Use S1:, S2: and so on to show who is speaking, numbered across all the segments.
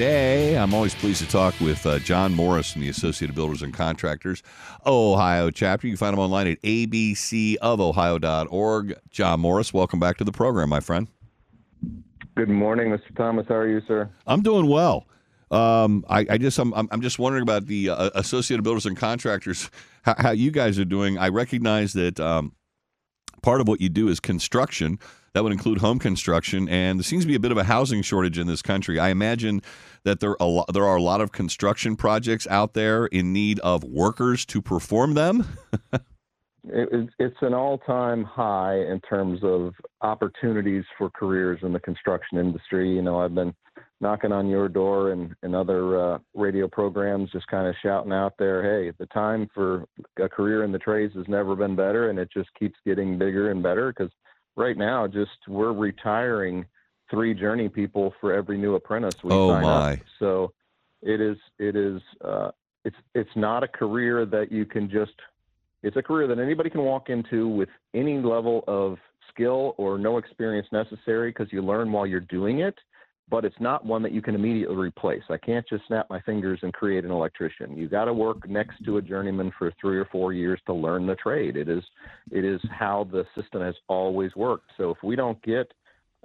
S1: Today, I'm always pleased to talk with uh, John Morris from the Associated Builders and Contractors Ohio chapter. You can find him online at abcofohio.org. John Morris, welcome back to the program, my friend.
S2: Good morning, Mr. Thomas. How are you, sir?
S1: I'm doing well. Um, I, I, just I'm, I'm just wondering about the uh, Associated Builders and Contractors, how, how, you guys are doing. I recognize that um, part of what you do is construction. That would include home construction, and there seems to be a bit of a housing shortage in this country. I imagine that there are a lot, there are a lot of construction projects out there in need of workers to perform them.
S2: it, it's an all-time high in terms of opportunities for careers in the construction industry. You know, I've been knocking on your door and, and other uh, radio programs, just kind of shouting out there, hey, the time for a career in the trades has never been better, and it just keeps getting bigger and better because right now, just we're retiring three journey people for every new apprentice we
S1: oh
S2: sign
S1: my.
S2: up. So it is it is uh, it's it's not a career that you can just it's a career that anybody can walk into with any level of skill or no experience necessary because you learn while you're doing it but it's not one that you can immediately replace. I can't just snap my fingers and create an electrician. You got to work next to a journeyman for 3 or 4 years to learn the trade. It is it is how the system has always worked. So if we don't get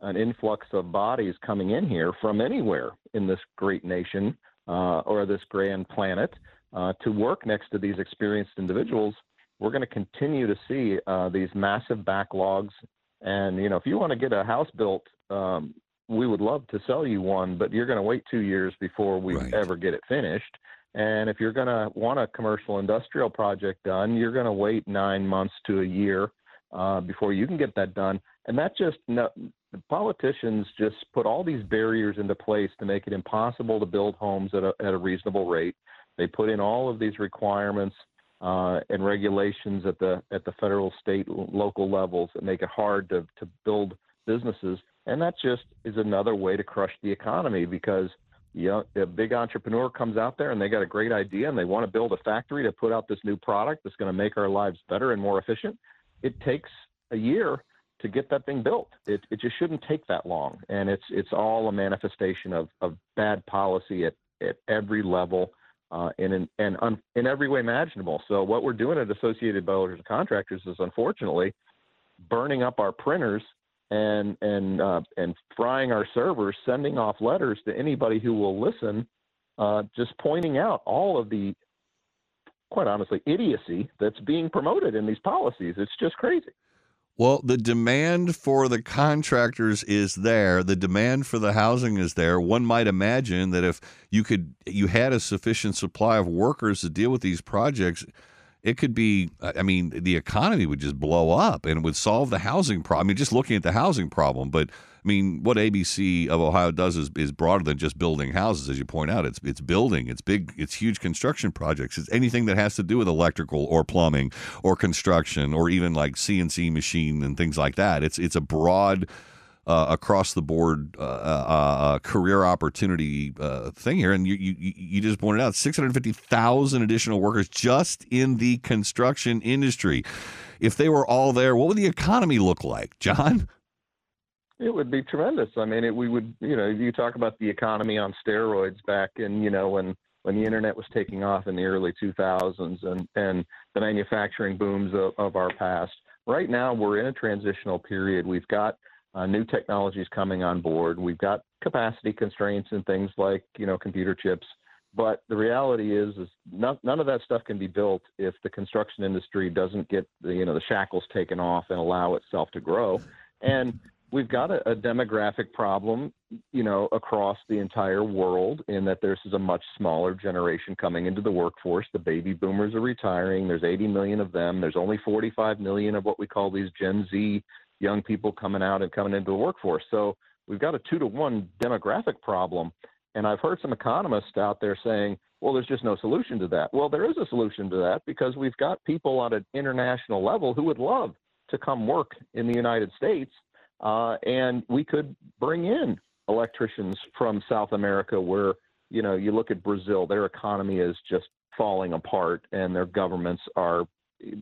S2: an influx of bodies coming in here from anywhere in this great nation uh, or this grand planet uh, to work next to these experienced individuals, we're going to continue to see uh, these massive backlogs. And you know, if you want to get a house built um, we would love to sell you one, but you're going to wait two years before we
S1: Right.
S2: ever get it finished. And if you're going to want a commercial industrial project done, you're going to wait nine months to a year uh, before you can get that done. And that just no, the politicians just put all these barriers into place to make it impossible to build homes at a, at a reasonable rate. They put in all of these requirements uh, and regulations at the at the federal, state, local levels that make it hard to to build businesses. And that just is another way to crush the economy because you know, a big entrepreneur comes out there and they got a great idea and they want to build a factory to put out this new product that's going to make our lives better and more efficient. It takes a year to get that thing built. It, it just shouldn't take that long. And it's it's all a manifestation of, of bad policy at, at every level uh, and in and un, in every way imaginable. So what we're doing at Associated Builders and Contractors is unfortunately burning up our printers and and uh, and frying our servers, sending off letters to anybody who will listen, uh, just pointing out all of the, quite honestly, idiocy that's being promoted in these policies. It's just crazy.
S1: Well, the demand for the contractors is there. The demand for the housing is there. One might imagine that if you could, you had a sufficient supply of workers to deal with these projects, it could be. Uh, I mean, the economy would just blow up, and it would solve the housing problem. I mean, just looking at the housing problem, but I mean, what ABC of Ohio does is, is broader than just building houses, as you point out. It's it's building, it's big, it's huge construction projects. It's anything that has to do with electrical or plumbing or construction or even like CNC machine and things like that. It's it's a broad. Uh, across the board uh, uh, uh, career opportunity uh, thing here, and you, you you just pointed out 650,000 additional workers just in the construction industry. If they were all there, what would the economy look like, John?
S2: It would be tremendous. I mean, it, we would, you know, you talk about the economy on steroids back in, you know, when when the internet was taking off in the early 2000s and and the manufacturing booms of, of our past. Right now, we're in a transitional period. We've got uh, new technologies coming on board. We've got capacity constraints and things like, you know, computer chips. But the reality is, is none, none of that stuff can be built if the construction industry doesn't get the you know the shackles taken off and allow itself to grow. And we've got a, a demographic problem, you know, across the entire world in that this is a much smaller generation coming into the workforce. The baby boomers are retiring. There's 80 million of them. There's only 45 million of what we call these Gen Z young people coming out and coming into the workforce. So we've got a two to one demographic problem. And I've heard some economists out there saying, well, there's just no solution to that. Well, there is a solution to that because we've got people on an international level who would love to come work in the United States. Uh, and we could bring in electricians from South America where, you know, you look at Brazil, their economy is just falling apart and their governments are,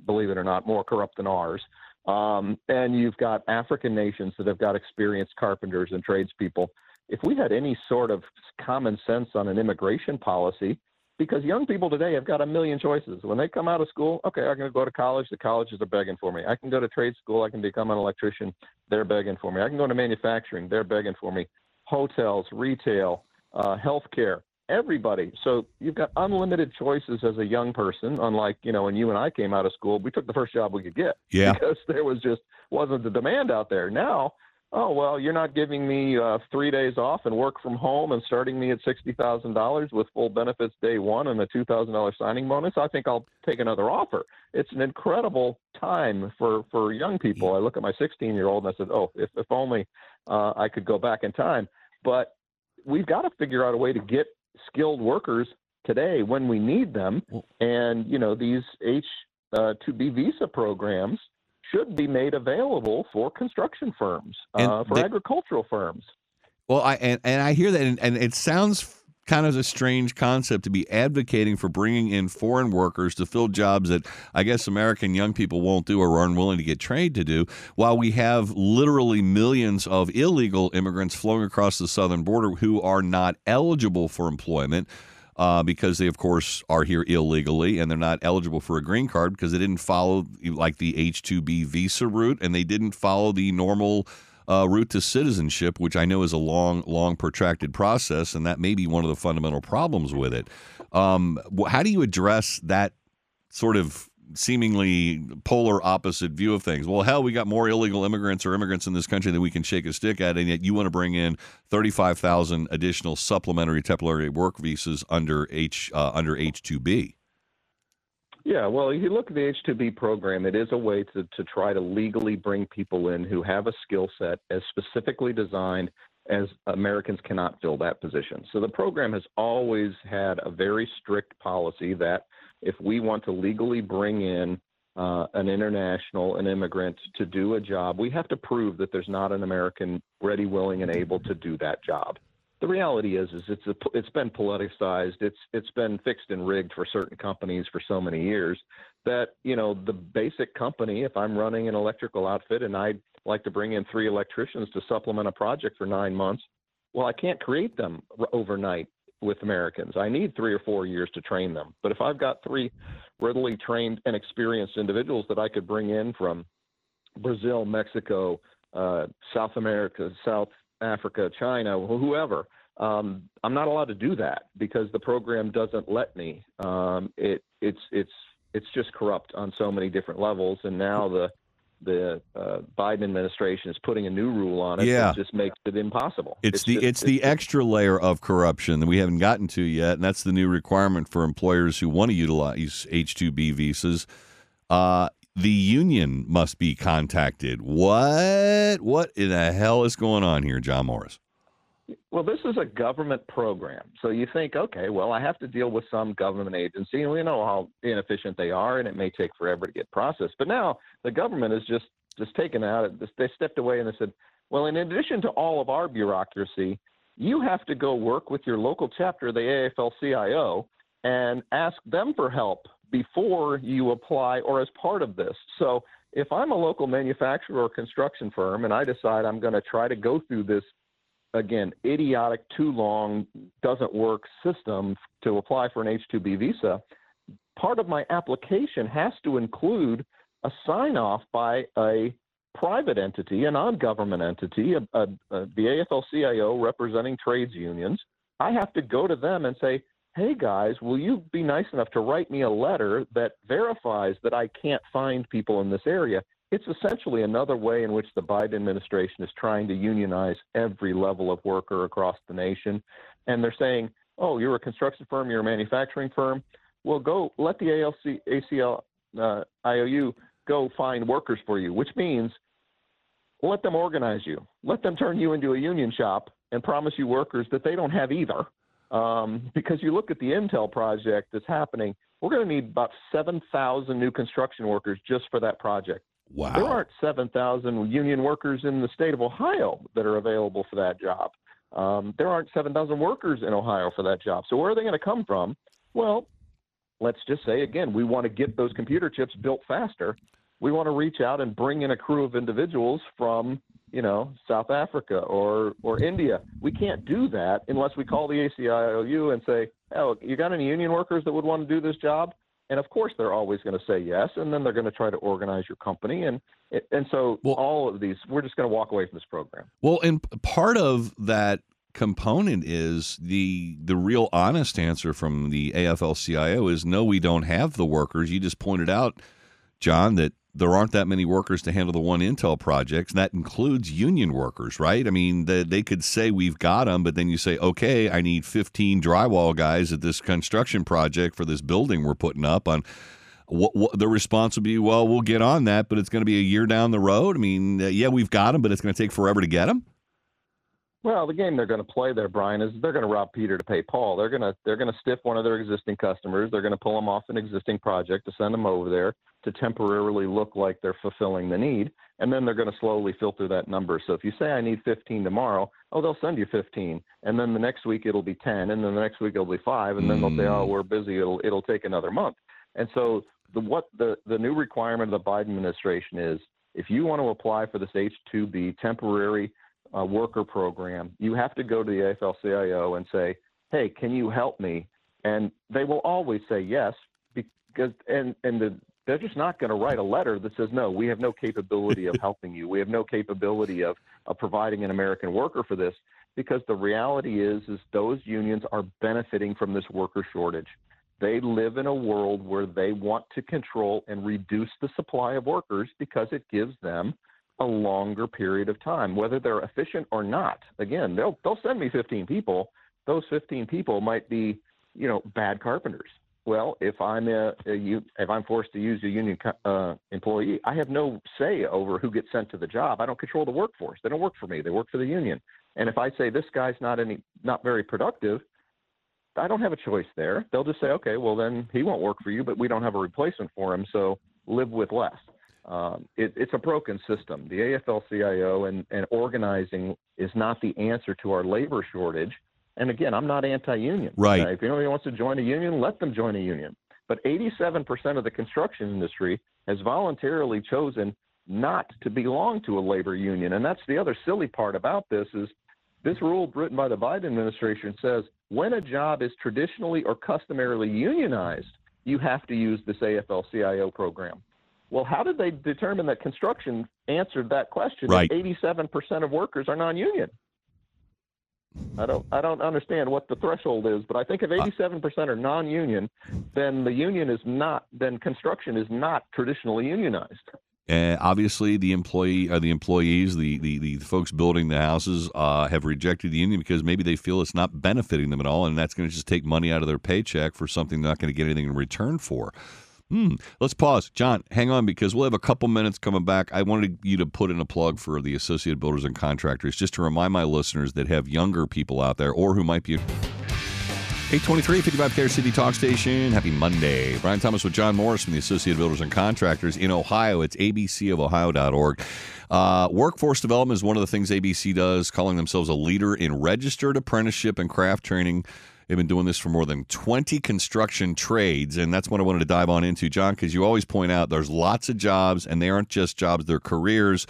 S2: believe it or not, more corrupt than ours. Um, and you've got African nations that have got experienced carpenters and tradespeople. If we had any sort of common sense on an immigration policy, because young people today have got a million choices. When they come out of school, okay, I can go to college. The colleges are begging for me. I can go to trade school. I can become an electrician. They're begging for me. I can go to manufacturing. They're begging for me. Hotels, retail, uh, healthcare everybody. So you've got unlimited choices as a young person. Unlike you know when you and I came out of school, we took the first job we could get.
S1: Yeah.
S2: Because there was just wasn't the demand out there. Now, oh well, you're not giving me uh, three days off and work from home and starting me at sixty thousand dollars with full benefits day one and a two thousand dollars signing bonus. I think I'll take another offer. It's an incredible time for for young people. I look at my 16 year old and I said, oh, if if only uh, I could go back in time. But we've got to figure out a way to get skilled workers today when we need them. And, you know, these H-2B uh, visa programs should be made available for construction firms, uh, for they, agricultural firms.
S1: Well, I and, and I hear that, and, and it sounds kind of a strange concept to be advocating for bringing in foreign workers to fill jobs that I guess American young people won't do or are unwilling to get trained to do, while we have literally millions of illegal immigrants flowing across the southern border who are not eligible for employment. Uh, because they, of course, are here illegally and they're not eligible for a green card because they didn't follow like the H 2B visa route and they didn't follow the normal uh, route to citizenship, which I know is a long, long, protracted process, and that may be one of the fundamental problems with it. Um, how do you address that sort of seemingly polar opposite view of things? Well, hell, we got more illegal immigrants or immigrants in this country than we can shake a stick at, and yet you want to bring in 35,000 additional supplementary temporary work visas under H uh, under H2B.
S2: Yeah, well, if you look at the H-2B program, it is a way to, to try to legally bring people in who have a skill set as specifically designed as Americans cannot fill that position. So the program has always had a very strict policy that if we want to legally bring in uh, an international, an immigrant to do a job, we have to prove that there's not an American ready, willing, and able to do that job the reality is is it's a, it's been politicized it's it's been fixed and rigged for certain companies for so many years that you know the basic company if i'm running an electrical outfit and i'd like to bring in three electricians to supplement a project for 9 months well i can't create them overnight with Americans. I need three or four years to train them. But if I've got three readily trained and experienced individuals that I could bring in from Brazil, Mexico, uh, South America, South Africa, China, whoever. Um, I'm not allowed to do that because the program doesn't let me. Um, it it's it's it's just corrupt on so many different levels, and now the the uh, Biden administration is putting a new rule on it
S1: yeah.
S2: that just makes it impossible.
S1: It's, it's the just, it's, it's, the extra layer of corruption that we haven't gotten to yet, and that's the new requirement for employers who want to utilize H-2B visas. Uh, the union must be contacted. What? What in the hell is going on here, John Morris?
S2: Well, this is a government program. So you think, okay, well, I have to deal with some government agency, and we know how inefficient they are, and it may take forever to get processed. But now the government is just just taken out. They stepped away and they said, well, in addition to all of our bureaucracy, you have to go work with your local chapter, the AFL-CIO, and ask them for help before you apply or as part of this. So if I'm a local manufacturer or construction firm and I decide I'm going to try to go through this again idiotic too long doesn't work system to apply for an H2B visa, part of my application has to include a sign off by a private entity, a non-government entity, a, a, a, the AFL-CIO representing trades unions. I have to go to them and say, hey guys, will you be nice enough to write me a letter that verifies that I can't find people in this area? It's essentially another way in which the Biden administration is trying to unionize every level of worker across the nation. And they're saying, oh, you're a construction firm, you're a manufacturing firm. Well, go let the ALC, ACL, uh, IOU go find workers for you, which means let them organize you. Let them turn you into a union shop and promise you workers that they don't have either. Um, because you look at the Intel project that's happening, we're going to need about 7,000 new construction workers just for that project.
S1: Wow.
S2: There aren't 7,000 union workers in the state of Ohio that are available for that job. Um, there aren't 7,000 workers in Ohio for that job. So where are they going to come from? Well, let's just say again, we want to get those computer chips built faster. We want to reach out and bring in a crew of individuals from, you know, South Africa or or India. We can't do that unless we call the ACIOU and say, "Oh, you got any union workers that would want to do this job?" And of course, they're always going to say yes, and then they're going to try to organize your company, and and so well, all of these, we're just going to walk away from this program.
S1: Well, and part of that component is the the real honest answer from the AFL-CIO is no, we don't have the workers. You just pointed out, John, that there aren't that many workers to handle the one Intel projects, that includes union workers, right? I mean, the, they could say we've got them, but then you say, okay, I need 15 drywall guys at this construction project for this building we're putting up on. What, what, the response would be, well, we'll get on that, but it's going to be a year down the road. I mean, uh, yeah, we've got them, but it's going to take forever to get them.
S2: Well, the game they're going to play there, Brian, is they're going to rob Peter to pay Paul. They're going to they're going to stiff one of their existing customers. They're going to pull them off an existing project to send them over there to temporarily look like they're fulfilling the need, and then they're going to slowly filter that number. So if you say I need 15 tomorrow, oh, they'll send you 15, and then the next week it'll be 10, and then the next week it'll be five, and then they'll say, oh, we're busy. It'll it'll take another month. And so the what the the new requirement of the Biden administration is if you want to apply for this H-2B temporary uh, worker program, you have to go to the AFL-CIO and say, "Hey, can you help me?" And they will always say yes because and and the, they're just not going to write a letter that says, "No, we have no capability of helping you. We have no capability of, of providing an American worker for this." Because the reality is, is those unions are benefiting from this worker shortage. They live in a world where they want to control and reduce the supply of workers because it gives them a longer period of time, whether they're efficient or not. Again, they'll they'll send me 15 people. Those 15 people might be, you know, bad carpenters. Well, if I'm a, a if I'm forced to use a union uh, employee, I have no say over who gets sent to the job. I don't control the workforce. They don't work for me. They work for the union. And if I say this guy's not any not very productive, I don't have a choice there. They'll just say, okay, well then he won't work for you, but we don't have a replacement for him, so live with less. Um, it, it's a broken system. The AFL-CIO and, and organizing is not the answer to our labor shortage. And again, I'm not anti-union.
S1: Right.
S2: Uh, if anybody wants to join a union, let them join a union. But 87% of the construction industry has voluntarily chosen not to belong to a labor union. And that's the other silly part about this is this rule written by the Biden administration says when a job is traditionally or customarily unionized, you have to use this AFL-CIO program. Well, how did they determine that construction answered that question?
S1: Right.
S2: 87% of workers are non-union. I don't I don't understand what the threshold is, but I think if 87% uh, are non-union, then the union is not then construction is not traditionally unionized.
S1: And obviously, the employee, uh, the employees, the, the, the folks building the houses uh, have rejected the union because maybe they feel it's not benefiting them at all, and that's going to just take money out of their paycheck for something they're not going to get anything in return for. Hmm. Let's pause. John, hang on because we'll have a couple minutes coming back. I wanted you to put in a plug for the Associated Builders and Contractors just to remind my listeners that have younger people out there or who might be. 823, 55 KRC Talk Station. Happy Monday. Brian Thomas with John Morris from the Associated Builders and Contractors in Ohio. It's abcofohio.org. Uh, workforce development is one of the things ABC does, calling themselves a leader in registered apprenticeship and craft training They've been doing this for more than 20 construction trades. And that's what I wanted to dive on into, John, because you always point out there's lots of jobs, and they aren't just jobs, they're careers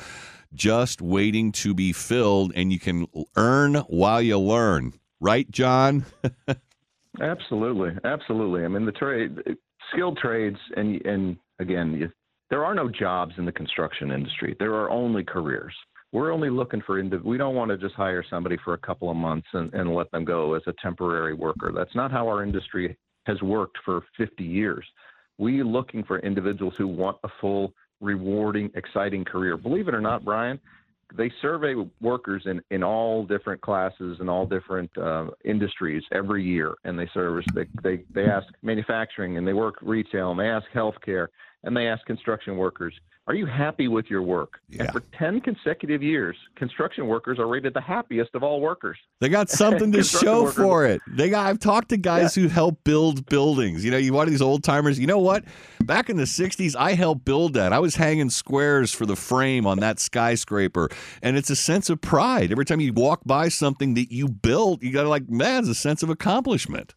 S1: just waiting to be filled, and you can earn while you learn. Right, John?
S2: absolutely. Absolutely. I mean, the trade, skilled trades, and, and again, there are no jobs in the construction industry, there are only careers. We're only looking for indiv- we don't want to just hire somebody for a couple of months and, and let them go as a temporary worker. That's not how our industry has worked for 50 years. We're looking for individuals who want a full rewarding exciting career. Believe it or not brian they survey workers in, in all different classes and all different uh, industries every year, and they service they, they they ask manufacturing and they work retail and they ask healthcare and they ask construction workers. Are you happy with your work?
S1: Yeah.
S2: And for 10 consecutive years, construction workers are rated the happiest of all workers.
S1: They got something to show
S2: workers-
S1: for it. They got. I've talked to guys who help build buildings. You know, you one of these old timers. You know what? Back in the '60s, I helped build that. I was hanging squares for the frame on that skyscraper, and it's a sense of pride. Every time you walk by something that you built, you got to like, man, it's a sense of accomplishment.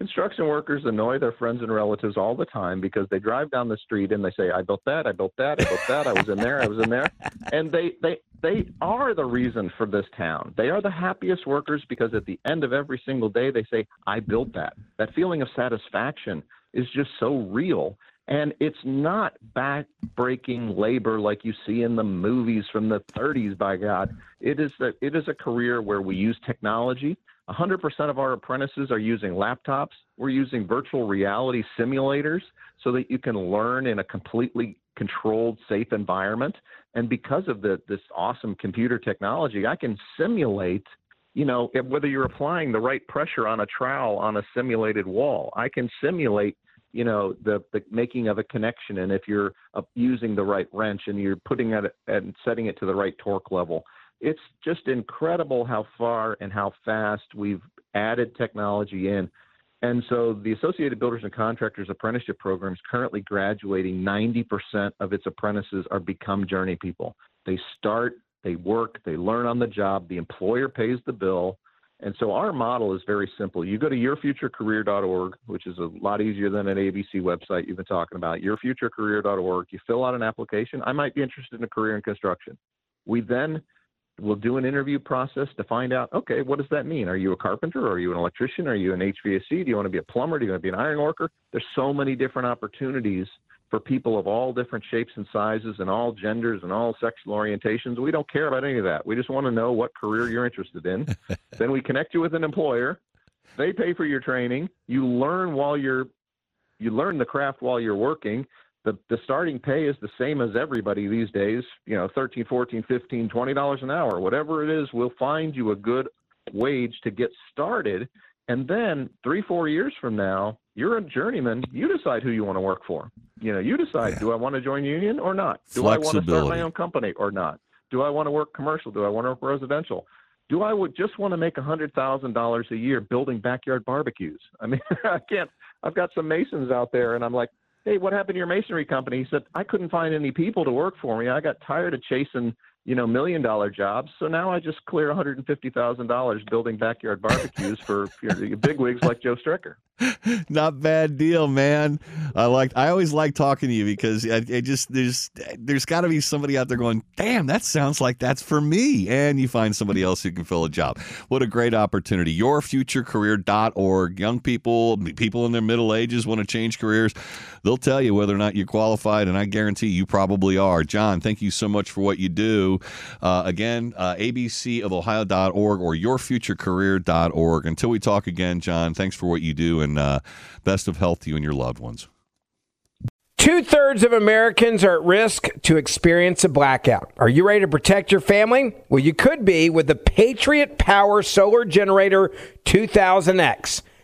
S2: Construction workers annoy their friends and relatives all the time because they drive down the street and they say, "I built that, I built that, I built that, I was in there, I was in there," and they they they are the reason for this town. They are the happiest workers because at the end of every single day they say, "I built that." That feeling of satisfaction is just so real. And it's not back-breaking labor like you see in the movies from the 30s. By God, it is a, it is a career where we use technology. 100% of our apprentices are using laptops. We're using virtual reality simulators so that you can learn in a completely controlled, safe environment. And because of the, this awesome computer technology, I can simulate, you know, whether you're applying the right pressure on a trowel on a simulated wall. I can simulate, you know, the, the making of a connection. And if you're uh, using the right wrench and you're putting it and setting it to the right torque level it's just incredible how far and how fast we've added technology in. And so the Associated Builders and Contractors Apprenticeship Program is currently graduating 90% of its apprentices are become journey people. They start, they work, they learn on the job, the employer pays the bill. And so our model is very simple. You go to yourfuturecareer.org, which is a lot easier than an ABC website you've been talking about, yourfuturecareer.org. You fill out an application. I might be interested in a career in construction. We then we'll do an interview process to find out okay what does that mean? Are you a carpenter? Are you an electrician? Are you an hvac do you want to be a plumber? Do you want to be an iron worker? There's so many different opportunities for people of all different shapes and sizes and all genders and all sexual orientations. We don't care about any of that. We just want to know what career you're interested in. Then we connect you with an employer. They pay for your training. You learn while you're you learn the craft while you're working the the starting pay is the same as everybody these days you know 13 14 15 20 dollars an hour. Whatever it is we'll find you a good wage to get started. And then three four years from now you're a journeyman. You decide who you want to work for. You know you decide
S1: Yeah.
S2: do i want to join union or not? Do i want to start my own company or not? Do i want to work commercial? Do i want to work residential? Do i would just want to make a hundred thousand dollars a year building backyard barbecues? I mean i can't i've got some masons out there and i'm like hey, what happened to your masonry company? He said, I couldn't find any people to work for me. I got tired of chasing, you know, million dollar jobs. So now I just clear $150,000 building backyard barbecues for big wigs like Joe Strecker.
S1: Not bad deal, man. I like. I always like talking to you because it just there's there's got to be somebody out there going, "Damn, that sounds like that's for me," and you find somebody else who can fill a job. What a great opportunity! YourFutureCareer.org. Young people, people in their middle ages want to change careers. They'll tell you whether or not you're qualified, and I guarantee you probably are. John, thank you so much for what you do. Uh, again, uh, abcofohio.org or yourfuturecareer.org. Until we talk again, John, thanks for what you do, and uh, best of health to you and your loved ones.
S3: Two thirds of Americans are at risk to experience a blackout. Are you ready to protect your family? Well, you could be with the Patriot Power Solar Generator 2000X.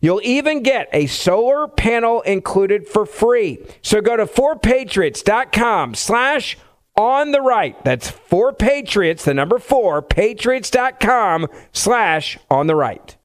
S3: You'll even get a solar panel included for free. So go to 4patriots.com slash on the right. That's 4patriots, the number 4, patriots.com slash on the right.